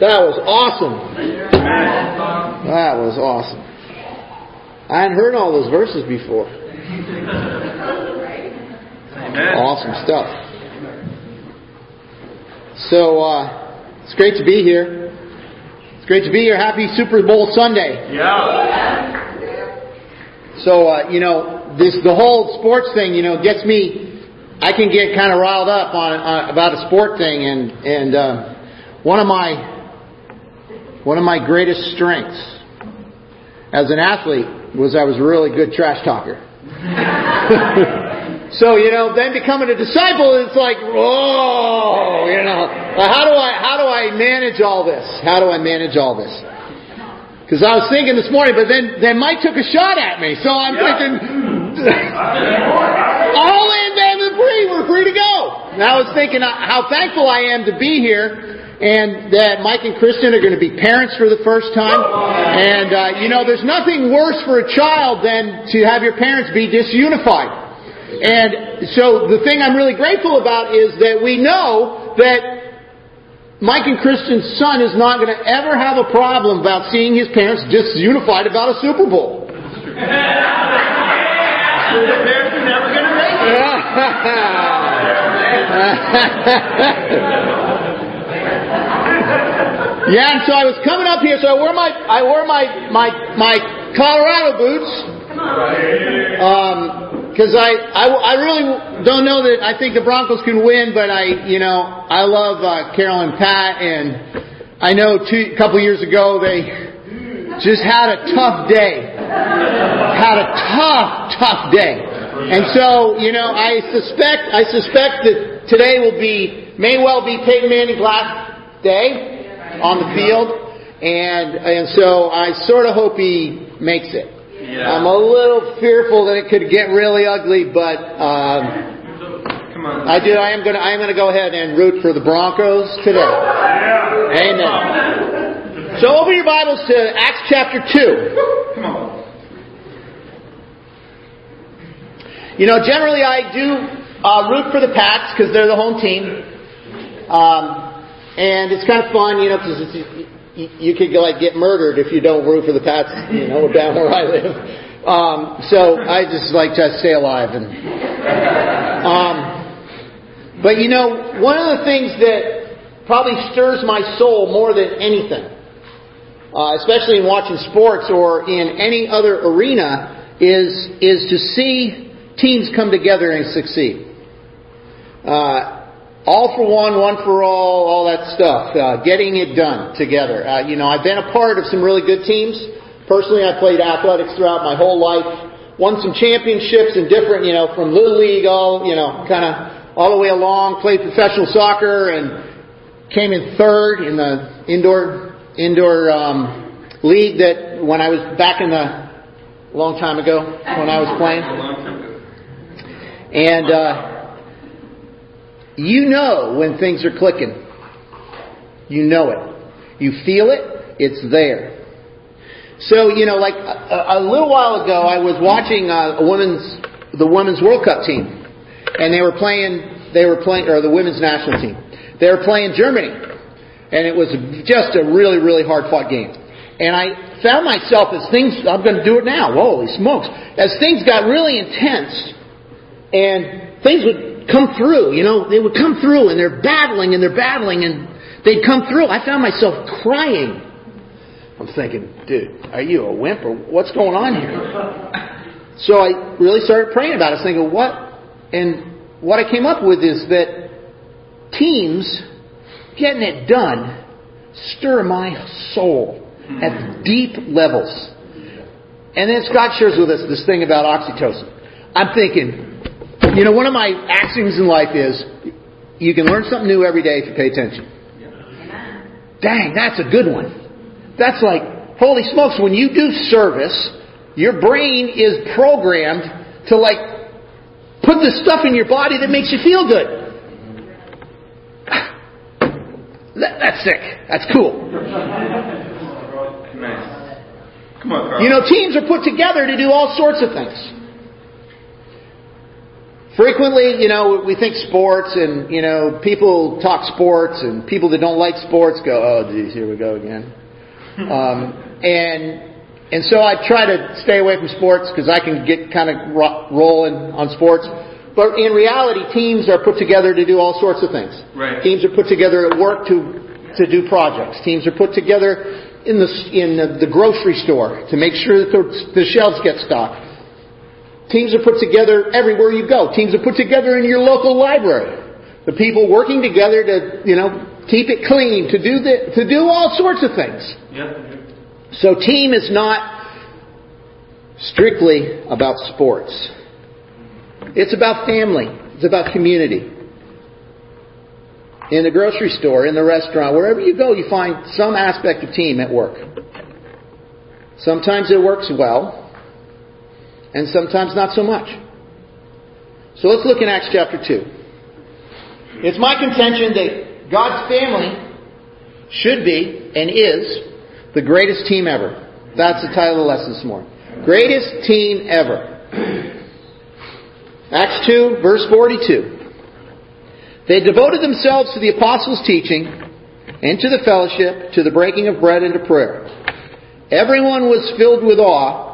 That was awesome. That was awesome. I hadn't heard all those verses before. Awesome stuff. So, uh, it's great to be here. It's great to be here. Happy Super Bowl Sunday. Yeah. So, uh, you know, this the whole sports thing, you know, gets me. I can get kind of riled up on, on about a sport thing, and and uh, one of my one of my greatest strengths as an athlete was I was a really good trash talker. so you know, then becoming a disciple, it's like, whoa, you know, how do I how do I manage all this? How do I manage all this? Because I was thinking this morning, but then then Mike took a shot at me, so I'm Yeah. thinking, all in, we're free, we're free to go. And I was thinking how thankful I am to be here. And that Mike and Kristen are going to be parents for the first time. And, uh, you know, there's nothing worse for a child than to have your parents be disunified. And so the thing I'm really grateful about is that we know that Mike and Kristen's son is not going to ever have a problem about seeing his parents disunified about a Super Bowl. The parents are never going to make it. Yeah, and so I was coming up here, so I wore my I wore my my my Colorado boots. Because I, I I really don't know that I think the Broncos can win, but I you know I love uh, Carol and Pat, and I know two, couple years ago they just had a tough day, had a tough tough day, and so you know I suspect I suspect that today will be may well be Peyton Manning's last day on the field, and and so I sort of hope he makes it. Yeah. I'm a little fearful that it could get really ugly, but um, Come on. I do. I am gonna I am gonna go ahead and root for the Broncos today. Yeah. Amen. So open your Bibles to Acts chapter two. Come on. You know, generally I do uh, root for the Pats because they're the home team, um, and it's kind of fun, you know, because you, you could like get murdered if you don't root for the Pats, you know, down where I live. Um, so I just like to stay alive and. Um, but you know, one of the things that probably stirs my soul more than anything, uh, especially in watching sports or in any other arena, is is to see teams come together and succeed. Uh, all for one, one for all, all that stuff. Uh, getting it done together. Uh, you know, I've been a part of some really good teams. Personally, I played athletics throughout my whole life. Won some championships in different, you know, from little league all, you know, kind of all the way along. Played professional soccer and came in third in the indoor indoor um, league that when I was back in the a long time ago when I was playing. Long time ago. And uh, you know when things are clicking. You know it. You feel it. It's there. So you know, like a, a little while ago, I was watching uh, a women's the women's World Cup team, and they were playing. They were playing, or the women's national team. They were playing Germany, and it was just a really, really hard fought game. And I found myself as things. I'm going to do it now. Holy smokes! As things got really intense, and things would come through. You know, they would come through, and they're battling and they're battling, and they'd come through. I found myself crying. I'm thinking, dude, are you a wimp or what's going on here? So I really started praying about it. Thinking, what? And what I came up with is that teams getting it done stir my soul at deep levels. And then Scott shares with us this thing about oxytocin. I'm thinking, you know, one of my axioms in life is you can learn something new every day if you pay attention. Dang, that's a good one. That's like, holy smokes, when you do service, your brain is programmed to like put the stuff in your body that makes you feel good. That, that's sick. That's cool. Come on, Carl. You know, teams are put together to do all sorts of things. Frequently, you know, we think sports and, you know, people talk sports and people that don't like sports go, oh, geez, here we go again. um, and, and so I try to stay away from sports because I can get kind of ro- rolling on sports. But in reality, teams are put together to do all sorts of things. Right. Teams are put together at work to, to do projects. Teams are put together in the, in the, the grocery store to make sure that the, the shelves get stocked. Teams are put together everywhere you go. Teams are put together in your local library. The people working together to, you know, keep it clean, to do the, to do all sorts of things. Yep. So team is not strictly about sports. It's about family. It's about community. In the grocery store, in the restaurant, wherever you go, you find some aspect of team at work. Sometimes it works well, and sometimes not so much. So let's look in Acts chapter 2. It's my contention that God's family should be and is the greatest team ever. That's the title of the lesson this morning. Greatest team ever. Acts 2, verse 42. They devoted themselves to the apostles' teaching and to the fellowship, to the breaking of bread and to prayer. Everyone was filled with awe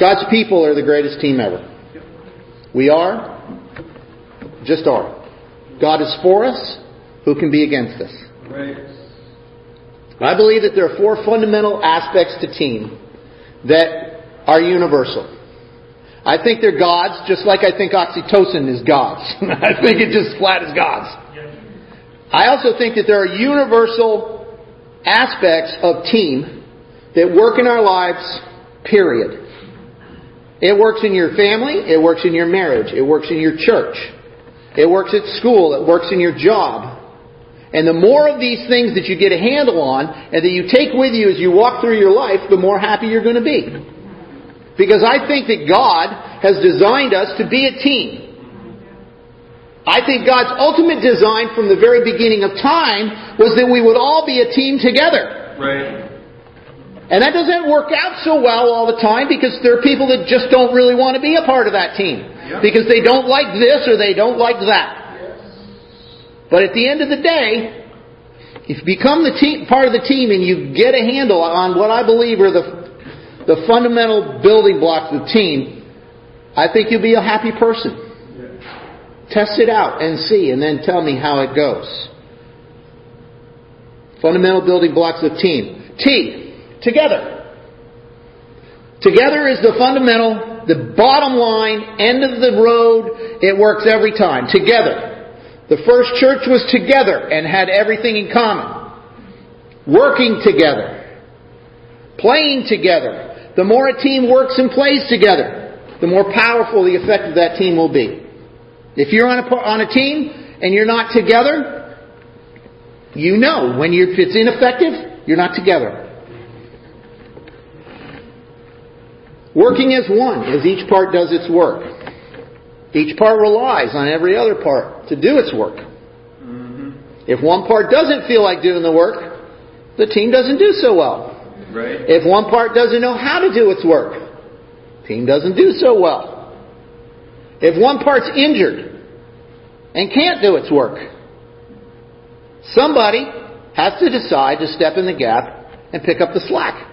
God's people are the greatest team ever. We are, just are. God is for us. Who can be against us? I believe that there are four fundamental aspects to team that are universal. I think they're gods, just like I think oxytocin is gods. I think it just flat is gods. I also think that there are universal aspects of team that work in our lives, period. It works in your family, it works in your marriage, it works in your church, it works at school, it works in your job. And the more of these things that you get a handle on and that you take with you as you walk through your life, the more happy you're going to be. Because I think that God has designed us to be a team. I think God's ultimate design from the very beginning of time was that we would all be a team together. Right. And that doesn't work out so well all the time because there are people that just don't really want to be a part of that team. Because they don't like this or they don't like that. But at the end of the day, if you become the team, part of the team and you get a handle on what I believe are the, the fundamental building blocks of the team, I think you'll be a happy person. Test it out and see, and then tell me how it goes. Fundamental building blocks of team. T, together. Together is the fundamental, the bottom line, end of the road. It works every time. Together. The first church was together and had everything in common. Working together. Playing together. The more a team works and plays together, the more powerful the effect of that team will be. If you're on a, on a team and you're not together, you know when you're, if it's ineffective, you're not together. Working as one, as each part does its work. Each part relies on every other part to do its work. Mm-hmm. If one part doesn't feel like doing the work, the team doesn't do so well. Right. If one part doesn't know how to do its work, team doesn't do so well. If one part's injured and can't do its work, somebody has to decide to step in the gap and pick up the slack.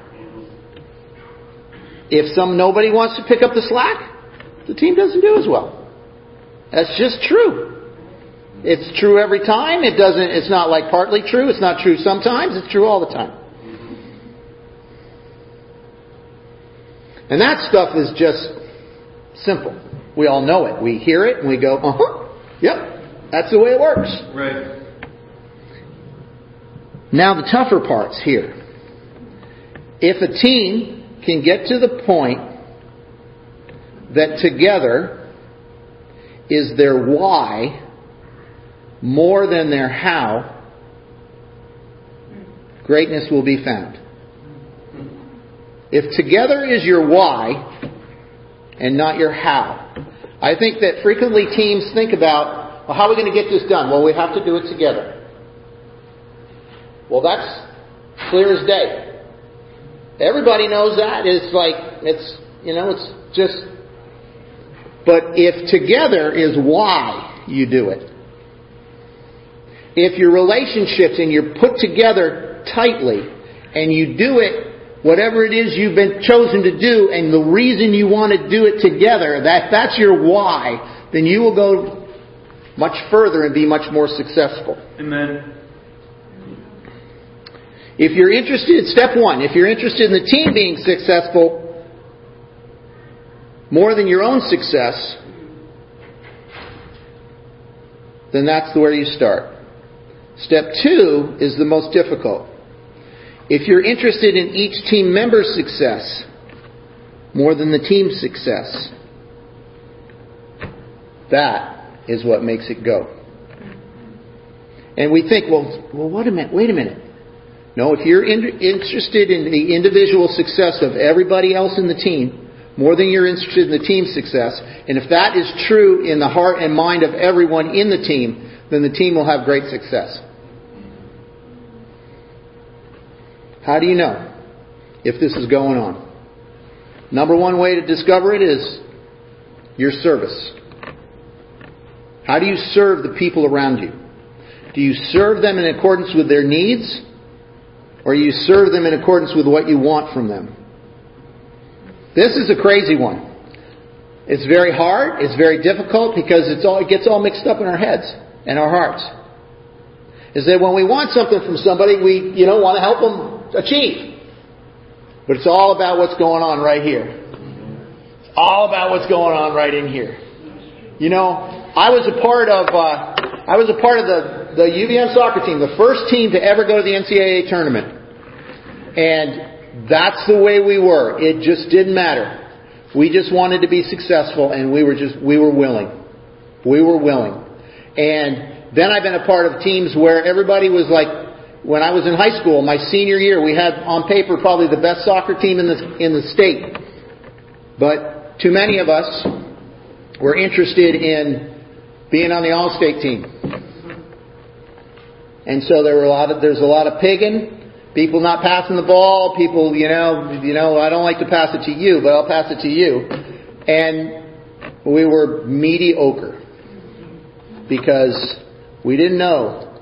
If some nobody wants to pick up the slack, the team doesn't do as well. That's just true. It's true every time. It doesn't it's not like partly true, it's not true sometimes, it's true all the time. And that stuff is just simple. We all know it. We hear it and we go, "Uh-huh. Yep. That's the way it works." Right. Now the tougher parts here. If a team can get to the point that together is their why more than their how, greatness will be found. If together is your why and not your how, I think that frequently teams think about, well, how are we going to get this done? Well, we have to do it together. Well, that's clear as day. Everybody knows that. It's like, it's, you know, it's just, but if together is why you do it, if your relationships and you're put together tightly and you do it, whatever it is you've been chosen to do and the reason you want to do it together, that, that's your why, then you will go much further and be much more successful. Amen. If you're interested, step one, if you're interested in the team being successful more than your own success, then that's where you start. Step two is the most difficult. If you're interested in each team member's success more than the team's success, that is what makes it go. And we think, well, well, wait a minute, wait a minute. No, if you're in, interested in the individual success of everybody else in the team more than you're interested in the team's success, and if that is true in the heart and mind of everyone in the team, then the team will have great success. How do you know if this is going on? Number one way to discover it is your service. How do you serve the people around you? Do you serve them in accordance with their needs? Or you serve them in accordance with what you want from them? This is a crazy one. It's very hard, it's very difficult because it's all, it gets all mixed up in our heads and our hearts. Is that when we want something from somebody, we, you know, want to help them achieve. But it's all about what's going on right here. It's all about what's going on right in here. You know, I was a part of uh, I was a part of the the UVM soccer team, the first team to ever go to the NCAA tournament, and that's the way we were. It just didn't matter. We just wanted to be successful, and we were just we were willing. We were willing, and then I've been a part of teams where everybody was like when I was in high school, my senior year, we had on paper probably the best soccer team in the, in the state. But too many of us were interested in being on the all-state team. And so there were a lot of, there's a lot of pigging, people not passing the ball, people, you know, you know, I don't like to pass it to you, but I'll pass it to you. And we were mediocre because we didn't know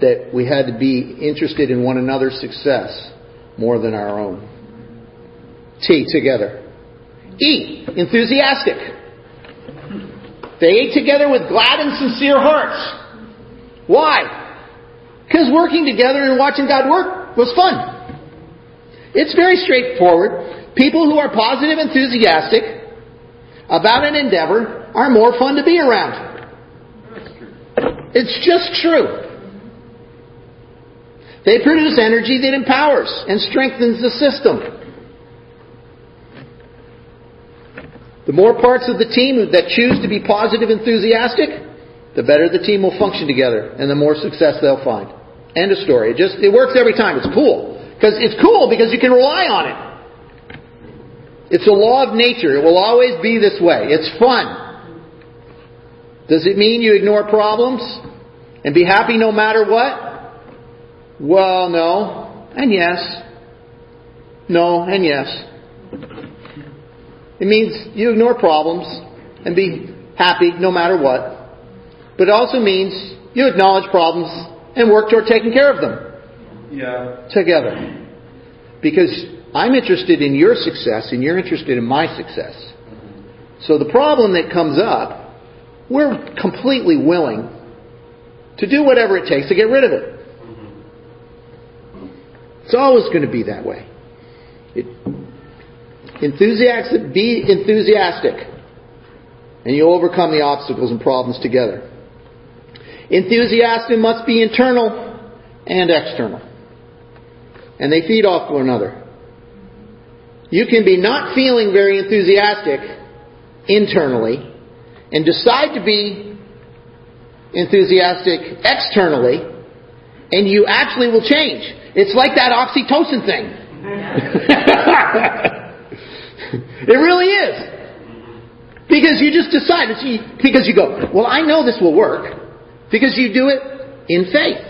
that we had to be interested in one another's success more than our own. T, together. E, enthusiastic. They ate together with glad and sincere hearts. Why? Because working together and watching God work was fun. It's very straightforward. People who are positive, enthusiastic about an endeavor are more fun to be around. It's just true. They produce energy that empowers and strengthens the system. The more parts of the team that choose to be positive, enthusiastic, the better the team will function together and the more success they'll find. End of story. It just, it works every time. It's cool. Because it's cool because you can rely on it. It's a law of nature. It will always be this way. It's fun. Does it mean you ignore problems and be happy no matter what? Well, no, and yes. No, and yes. It means you ignore problems and be happy no matter what. But it also means you acknowledge problems and work toward taking care of them. Yeah. Together. Because I'm interested in your success and you're interested in my success. So the problem that comes up, we're completely willing to do whatever it takes to get rid of it. It's always going to be that way. It, enthusiastic, be enthusiastic, and you'll overcome the obstacles and problems together. Enthusiasm must be internal and external, and they feed off one another. You can be not feeling very enthusiastic internally and decide to be enthusiastic externally, and you actually will change. It's like that oxytocin thing. it really is. Because you just decide, because you go, well, I know this will work. Because you do it in faith.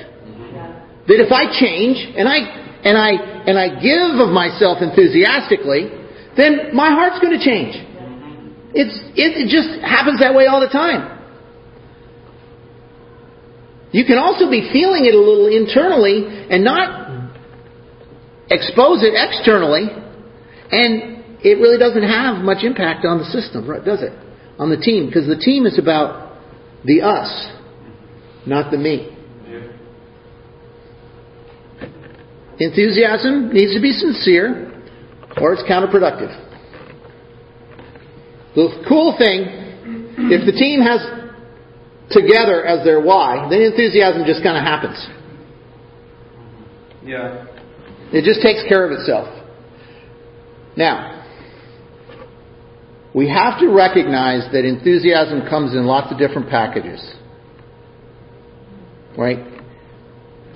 That if I change and I and I and I give of myself enthusiastically, then my heart's going to change. It's it, it just happens that way all the time. You can also be feeling it a little internally and not expose it externally, and it really doesn't have much impact on the system, does it? On the team, because the team is about the us, not the me. Enthusiasm needs to be sincere, or it's counterproductive. The cool thing, if the team has together as their why, then enthusiasm just kind of happens. Yeah. It just takes care of itself. Now, we have to recognize that enthusiasm comes in lots of different packages. Right?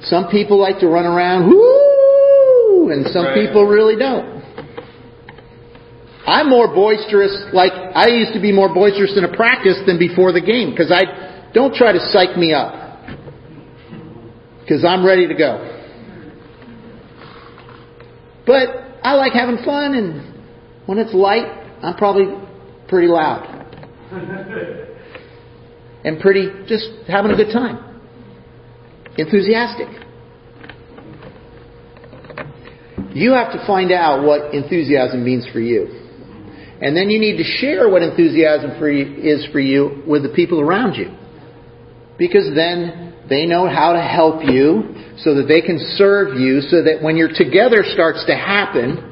Some people like to run around, whoo, and some Right. people really don't. I'm more boisterous, like, I used to be more boisterous in a practice than before the game, because I, don't try to psych me up. Because I'm ready to go. But I like having fun, and when it's light, I'm probably pretty loud. And pretty, just having a good time. Enthusiastic. You have to find out what enthusiasm means for you. And then you need to share what enthusiasm for you, is for you with the people around you. Because then they know how to help you so that they can serve you so that when your together starts to happen,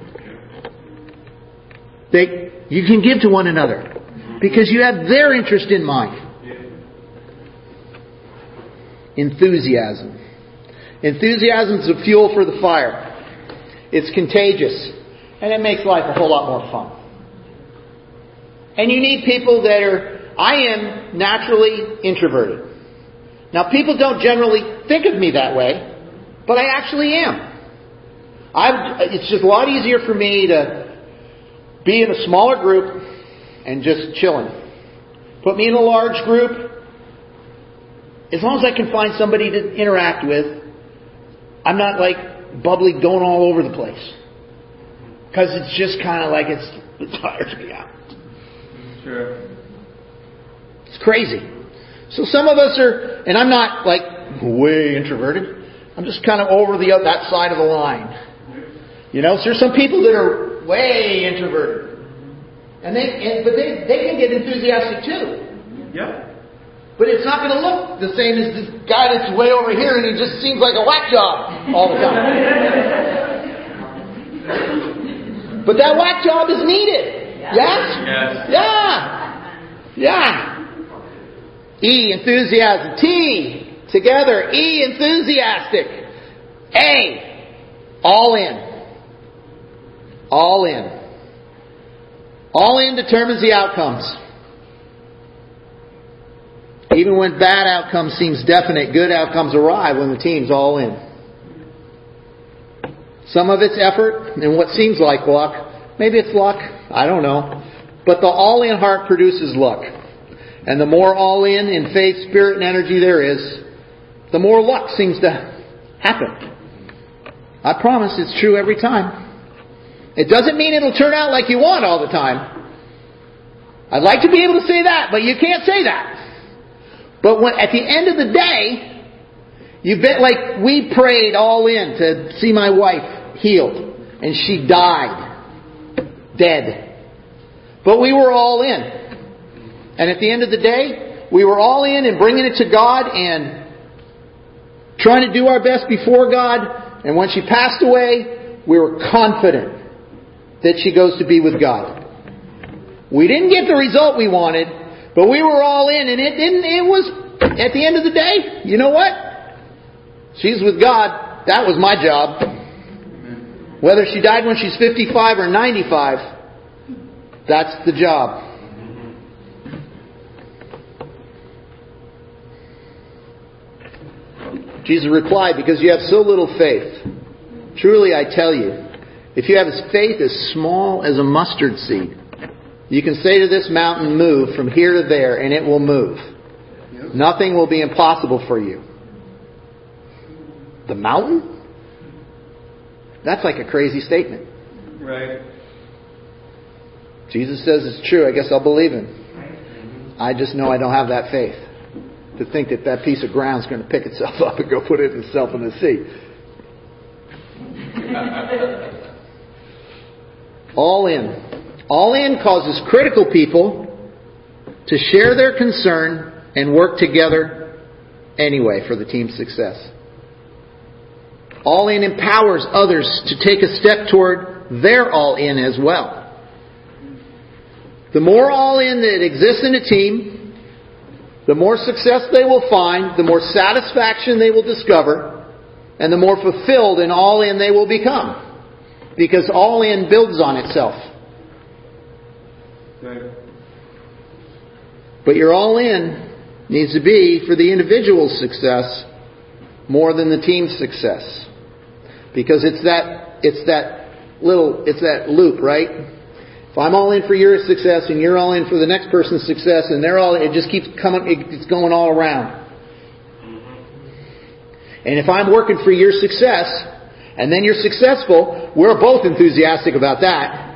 they, you can give to one another. Because you have their interest in mind. Enthusiasm. Enthusiasm is the fuel for the fire. It's contagious. And it makes life a whole lot more fun. And you need people that are, I am naturally introverted. Now people don't generally think of me that way, but I actually am. i it's just a lot easier for me to be in a smaller group and just chilling. Put me in a large group. As long as I can find somebody to interact with, I'm not like bubbly going all over the place. Because it's just kind of like it's, it tires me out. Sure. It's crazy. So some of us are, and I'm not like way introverted. I'm just kind of over the that side of the line. You know, so there's some people that are way introverted, and they, and, but they they can get enthusiastic too. Yep. But it's not going to look the same as this guy that's way over here, and he just seems like a whack job all the time. but that whack job is needed. Yes. Yes. Yeah. Yeah. E, enthusiasm. T, together. E, enthusiastic. A, all in. All in. All in determines the outcomes. Even when bad outcomes seems definite, good outcomes arrive when the team's all in. Some of it's effort and what seems like luck. Maybe it's luck. I don't know. But the all in heart produces luck. And the more all in in faith, spirit, and energy there is, the more luck seems to happen. I promise it's true every time. It doesn't mean it'll turn out like you want all the time. I'd like to be able to say that, but you can't say that. But when, at the end of the day, you bet like we prayed all in to see my wife healed, and she died, dead. But we were all in. And at the end of the day, we were all in and bringing it to God and trying to do our best before God. And when she passed away, we were confident that she goes to be with God. We didn't get the result we wanted, but we were all in, and it didn't. It was at the end of the day. You know what? She's with God. That was my job. Whether she died when she's 55 or 95, that's the job. Jesus replied, Because you have so little faith. Truly I tell you, if you have faith as small as a mustard seed, you can say to this mountain, Move from here to there, and it will move. Nothing will be impossible for you. The mountain? That's like a crazy statement. Right. Jesus says it's true. I guess I'll believe him. I just know I don't have that faith to think that that piece of ground is going to pick itself up and go put it itself in the sea. All in. All in causes critical people to share their concern and work together anyway for the team's success. All in empowers others to take a step toward their all in as well. The more all in that exists in a team, the more success they will find, the more satisfaction they will discover, and the more fulfilled and all in they will become. Because all in builds on itself. Right. But your all in needs to be for the individual's success more than the team's success. Because it's that, it's that little, it's that loop, right? If I'm all in for your success and you're all in for the next person's success and they're all, it just keeps coming, it's going all around. Mm-hmm. And if I'm working for your success and then you're successful, we're both enthusiastic about that.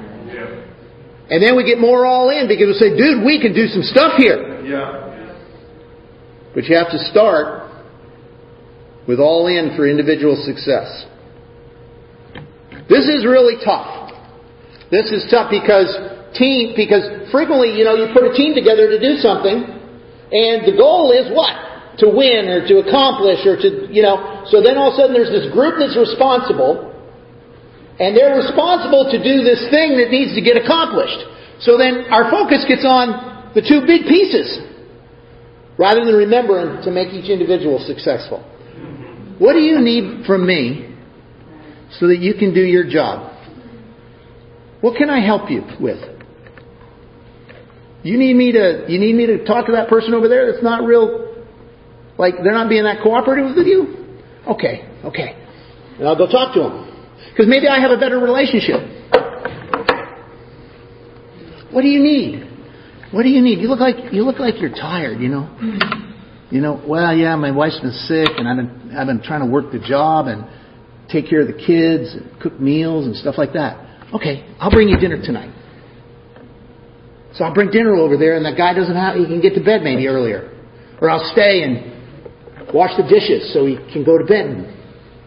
And then we get more all in because we say, dude, we can do some stuff here. Yeah. But you have to start with all in for individual success. This is really tough. This is tough because team because frequently, you know, you put a team together to do something and the goal is what? To win or to accomplish or to, you know, so then all of a sudden there's this group that's responsible and they're responsible to do this thing that needs to get accomplished. So then our focus gets on the two big pieces rather than remembering to make each individual successful. What do you need from me so that you can do your job? What can I help you with? You need me to you need me to talk to that person over there that's not real like they're not being that cooperative with you? Okay, okay. And I'll go talk to them. Because maybe I have a better relationship. What do you need? What do you need? You look like you look like you're tired, you know. You know, well, yeah, my wife's been sick, and I've been I've been trying to work the job and take care of the kids, and cook meals and stuff like that. Okay, I'll bring you dinner tonight. So I'll bring dinner over there, and that guy doesn't have he can get to bed maybe earlier, or I'll stay and wash the dishes so he can go to bed,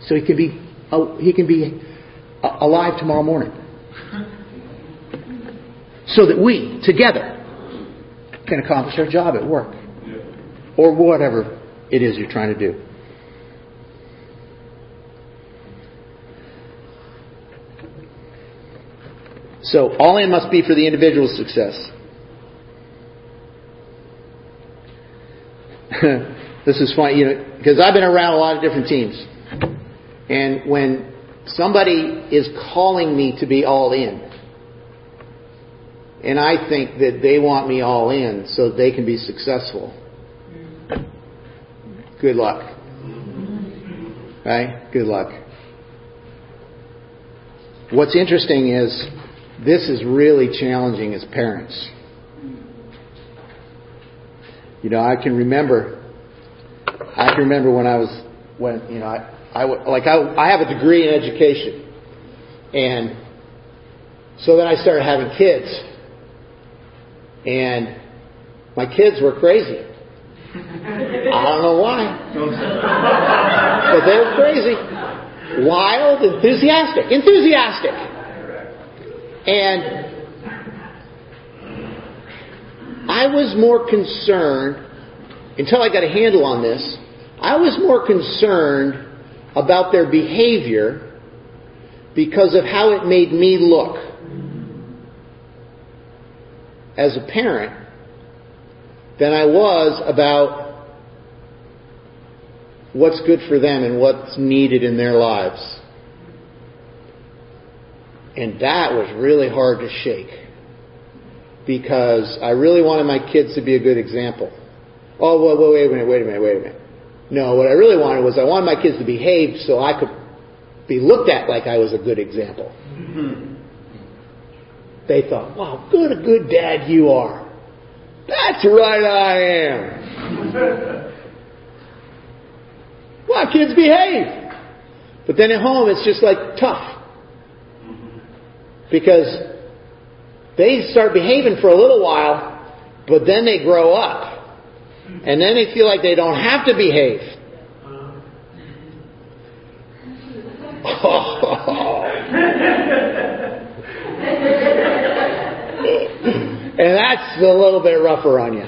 so he can be oh, he can be alive tomorrow morning. So that we, together, can accomplish our job at work. Or whatever it is you're trying to do. So, all in must be for the individual's success. this is funny, you know, because I've been around a lot of different teams. And when somebody is calling me to be all in, and I think that they want me all in so they can be successful. Good luck. Right? Good luck. What's interesting is this is really challenging as parents. You know, I can remember, I can remember when I was, when, you know, I, I like, I, I have a degree in education. And so then I started having kids. And my kids were crazy. I don't know why. But they were crazy. Wild, enthusiastic. Enthusiastic. And I was more concerned, until I got a handle on this, I was more concerned about their behavior because of how it made me look as a parent than I was about what's good for them and what's needed in their lives. And that was really hard to shake because I really wanted my kids to be a good example. Oh, wait a minute, wait a minute, wait a minute. No, what I really wanted was I wanted my kids to behave so I could be looked at like I was a good example. Mm-hmm. They thought, wow, good a good dad you are. That's right, I am. Wow, kids behave. But then at home, it's just like tough. Mm-hmm. Because they start behaving for a little while, but then they grow up. And then they feel like they don't have to behave. and that's a little bit rougher on you.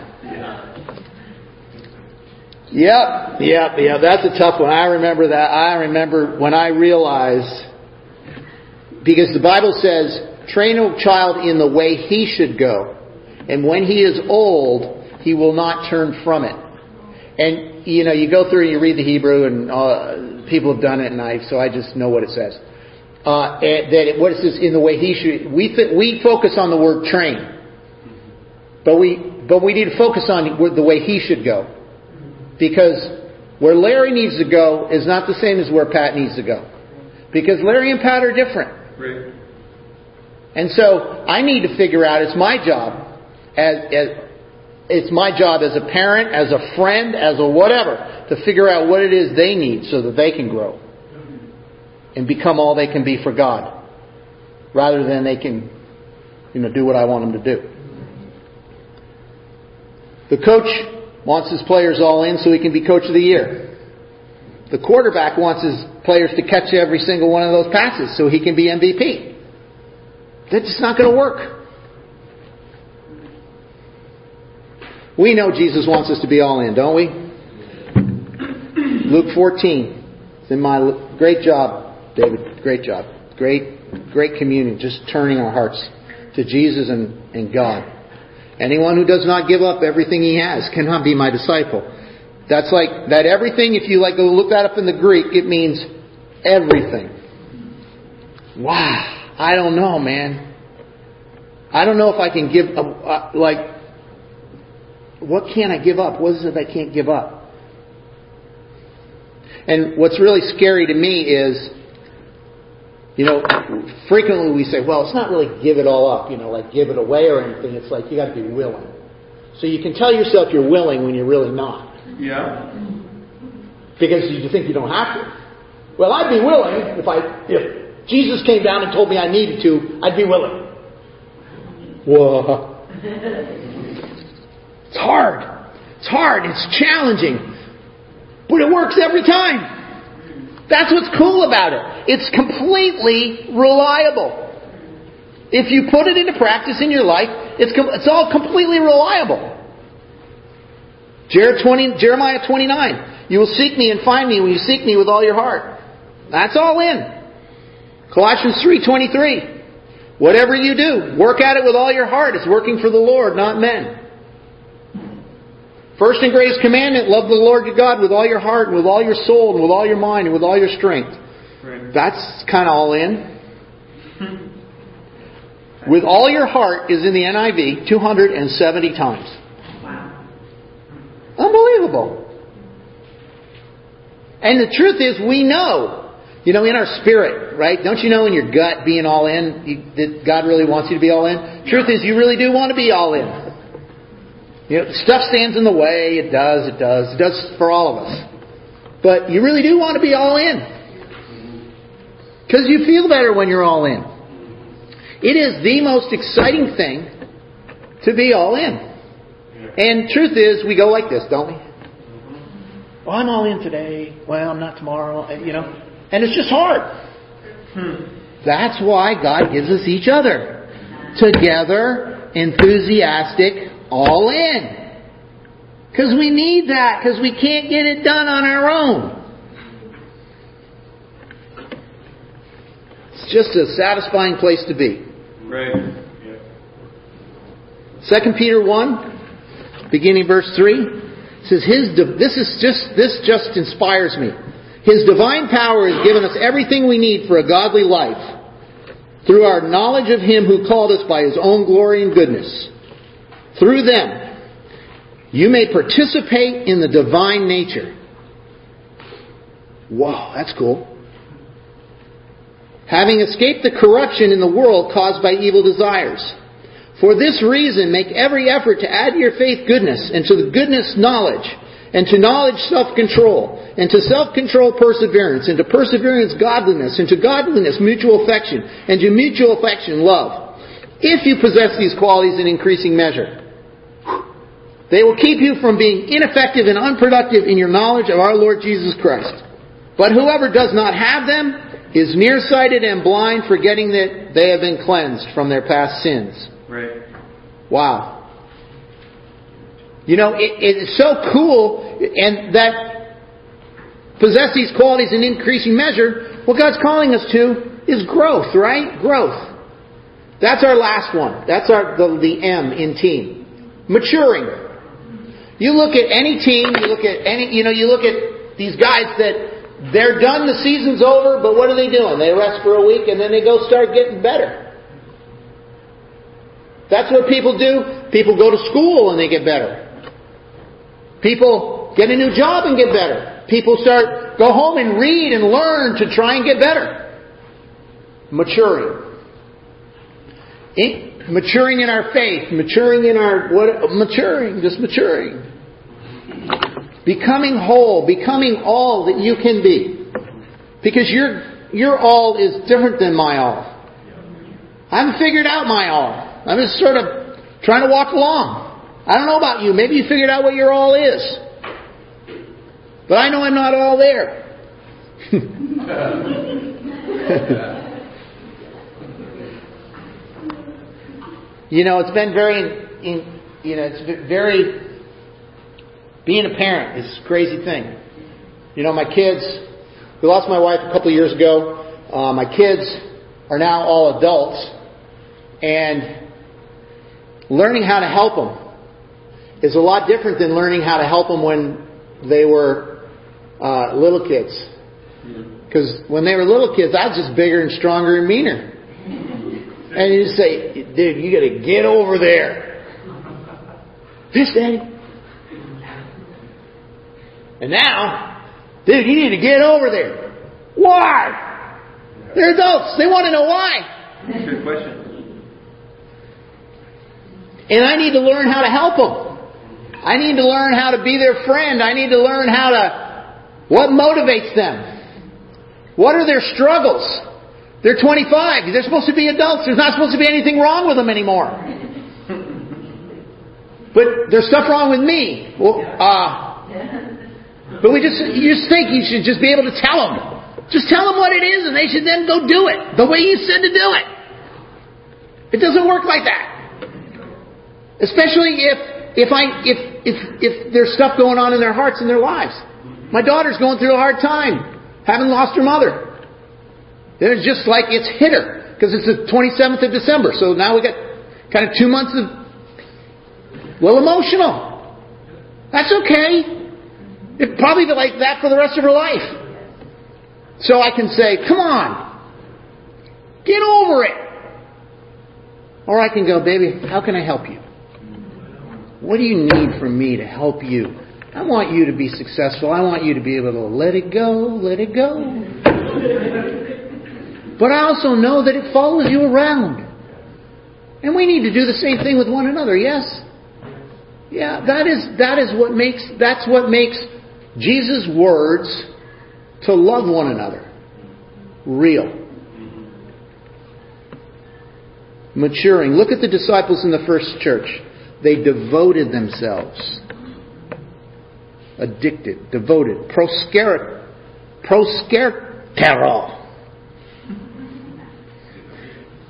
Yep, yep, yep. That's a tough one. I remember that. I remember when I realized, because the Bible says, train a child in the way he should go. And when he is old, he will not turn from it. And, you know, you go through and you read the Hebrew and uh, people have done it and I, so I just know what it says. Uh, that it, what it says in the way he should, we, th- we focus on the word train. But we, but we need to focus on the way he should go. Because where Larry needs to go is not the same as where Pat needs to go. Because Larry and Pat are different. Right. And so I need to figure out, it's my job, as, as, it's my job as a parent, as a friend, as a whatever, to figure out what it is they need so that they can grow and become all they can be for God, rather than they can, you know, do what I want them to do. The coach wants his players all in so he can be coach of the year. The quarterback wants his players to catch every single one of those passes so he can be MVP. That's just not going to work. We know Jesus wants us to be all in, don't we? Luke 14. It's in my great job, David. Great job. Great, great communion. Just turning our hearts to Jesus and, and God. Anyone who does not give up everything he has cannot be my disciple. That's like that everything, if you like go look that up in the Greek, it means everything. Wow. I don't know, man. I don't know if I can give, uh, like, what can I give up? What is it I can't give up? And what's really scary to me is you know, frequently we say, well, it's not really give it all up, you know, like give it away or anything. It's like you got to be willing. So you can tell yourself you're willing when you're really not. Yeah. Because you think you don't have to. Well, I'd be willing if I if Jesus came down and told me I needed to, I'd be willing. Whoa. It's hard. It's hard. It's challenging. But it works every time. That's what's cool about it. It's completely reliable. If you put it into practice in your life, it's, it's all completely reliable. Jeremiah 29. You will seek me and find me when you seek me with all your heart. That's all in. Colossians 3:23. Whatever you do, work at it with all your heart. It's working for the Lord, not men. First and greatest commandment, love the Lord your God with all your heart, and with all your soul, and with all your mind, and with all your strength. Right. That's kind of all in. with all your heart is in the NIV 270 times. Wow. Unbelievable. And the truth is, we know. You know, in our spirit, right? Don't you know in your gut being all in, you, that God really wants you to be all in? Truth is, you really do want to be all in. You know, stuff stands in the way. It does. It does. It does for all of us. But you really do want to be all in. Because you feel better when you're all in. It is the most exciting thing to be all in. And truth is, we go like this, don't we? Well, I'm all in today. Well, I'm not tomorrow. You know, and it's just hard. That's why God gives us each other. Together, enthusiastic, all in. Because we need that, because we can't get it done on our own. It's just a satisfying place to be. Right. Second Peter 1, beginning verse 3, says, His this is just this just inspires me. His divine power has given us everything we need for a godly life through our knowledge of Him who called us by His own glory and goodness. Through them, you may participate in the divine nature, Whoa, that's cool. Having escaped the corruption in the world caused by evil desires. For this reason, make every effort to add to your faith goodness, and to the goodness knowledge, and to knowledge self-control, and to self-control perseverance, and to perseverance godliness, and to godliness mutual affection, and to mutual affection love. If you possess these qualities in increasing measure, they will keep you from being ineffective and unproductive in your knowledge of our Lord Jesus Christ. But whoever does not have them is nearsighted and blind, forgetting that they have been cleansed from their past sins. Right. Wow. You know, it, it's so cool, and that possess these qualities in increasing measure. What God's calling us to is growth, right? Growth. That's our last one. That's our the, the M in team. Maturing. You look at any team, you look at any, you know, you look at these guys that they're done, the season's over, but what are they doing? They rest for a week and then they go start getting better. That's what people do. People go to school and they get better. People get a new job and get better. People start, go home and read and learn to try and get better. Maturing. In, maturing in our faith, maturing in our, what, maturing, just maturing. Becoming whole, becoming all that you can be. Because your, your all is different than my all. I haven't figured out my all. I'm just sort of trying to walk along. I don't know about you. Maybe you figured out what your all is. But I know I'm not all there. you know, it's been very, in, you know, it's very, being a parent is a crazy thing. You know, my kids, we lost my wife a couple years ago. Uh, my kids are now all adults. And learning how to help them is a lot different than learning how to help them when they were uh, little kids. Because when they were little kids, I was just bigger and stronger and meaner. And you say, dude, you got to get over there. This Daddy. And now, dude, you need to get over there. Why? They're adults. They want to know why. That's a Good question. And I need to learn how to help them. I need to learn how to be their friend. I need to learn how to, what motivates them? What are their struggles? They're 25. They're supposed to be adults. There's not supposed to be anything wrong with them anymore. But there's stuff wrong with me. Well, uh, but we just, you just think you should just be able to tell them. Just tell them what it is and they should then go do it the way you said to do it. It doesn't work like that. Especially if if I if if if there's stuff going on in their hearts and their lives. My daughter's going through a hard time, having lost her mother. And it's just like it's hitter because it's the 27th of December. So now we got kind of two months of well emotional. That's okay. It probably be like that for the rest of her life. So I can say, "Come on, get over it," or I can go, "Baby, how can I help you?" What do you need from me to help you? I want you to be successful. I want you to be able to let it go, let it go. But I also know that it follows you around. And we need to do the same thing with one another, yes? Yeah, that is, that is what makes, that's what makes Jesus' words to love one another real. Maturing. Look at the disciples in the first church. They devoted themselves. Addicted, devoted, proskartereo.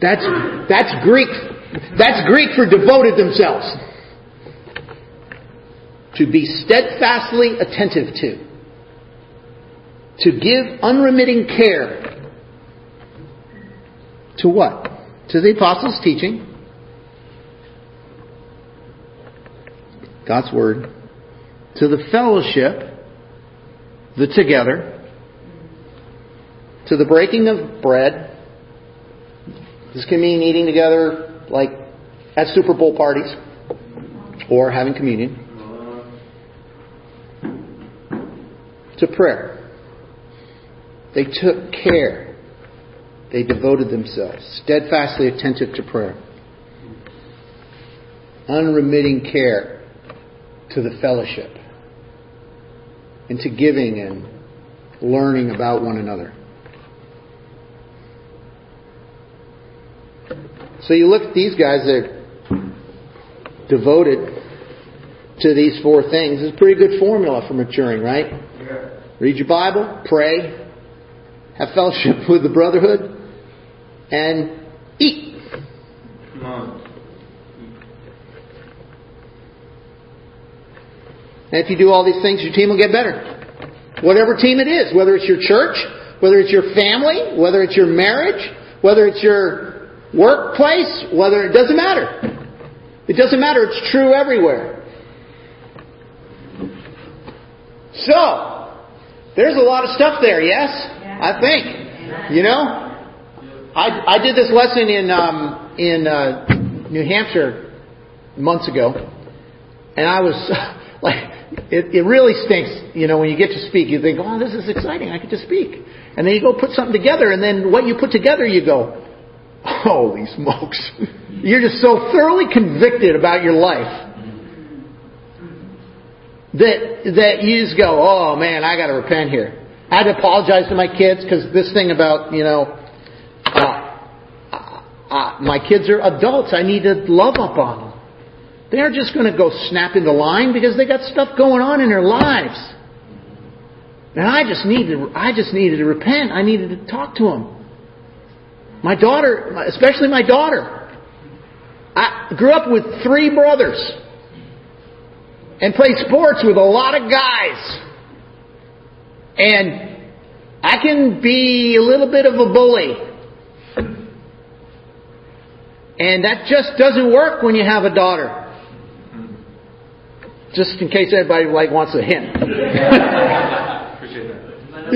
That's, that's Greek. That's Greek for devoted themselves. To be steadfastly attentive to. To give unremitting care. To what? To the apostles' teaching God's Word, to the fellowship, the together, to the breaking of bread. This can mean eating together like at Super Bowl parties or having communion. To prayer. They took care. They devoted themselves, steadfastly attentive to prayer, unremitting care to the fellowship, and to giving and learning about one another. So you look at these guys that are devoted to these four things. It's a pretty good formula for maturing, right? Yeah. Read your Bible, pray, have fellowship with the brotherhood, and eat. Come on. And if you do all these things, your team will get better. Whatever team it is, whether it's your church, whether it's your family, whether it's your marriage, whether it's your workplace, whether it doesn't matter. It doesn't matter. It's true everywhere. So, there's a lot of stuff there, yes? I think. You know? I, I did this lesson in, um, in uh, New Hampshire months ago, and I was like, it, it really stinks, you know, when you get to speak, you think, oh, this is exciting, I get to speak. And then you go put something together, and then what you put together, you go, holy smokes. You're just so thoroughly convicted about your life that that you just go, oh man, I got to repent here. I had to apologize to my kids because this thing about you know, uh, uh, uh, my kids are adults. I need to love up on them. They aren't just going to go snap into line because they got stuff going on in their lives. And I just needed, I just needed to repent. I needed to talk to them. My daughter, especially my daughter. I grew up with three brothers and played sports with a lot of guys. And I can be a little bit of a bully. And that just doesn't work when you have a daughter. Just in case anybody like wants a hint. Appreciate that.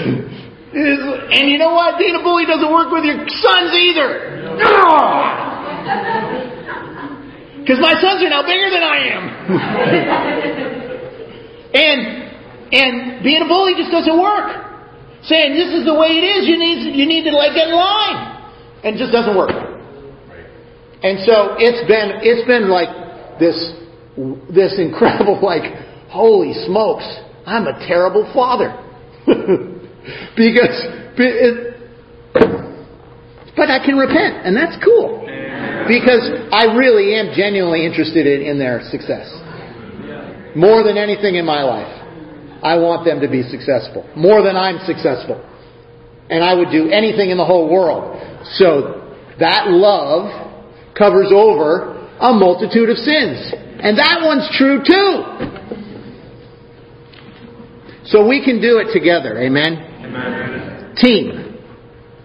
Yeah. and you know what? Being a bully doesn't work with your sons either. Because my sons are now bigger than I am. and and being a bully just doesn't work. Saying this is the way it is, you need you need to like get in line. And it just doesn't work. And so it's been it's been like this this incredible like holy smokes I'm a terrible father because it, but I can repent and that's cool because I really am genuinely interested in, in their success more than anything in my life I want them to be successful more than I'm successful and I would do anything in the whole world so that love covers over a multitude of sins. And that one's true too. So we can do it together. Amen? Amen. Team.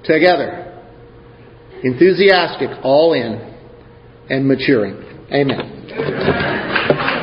Together. Enthusiastic, all in, and maturing. Amen.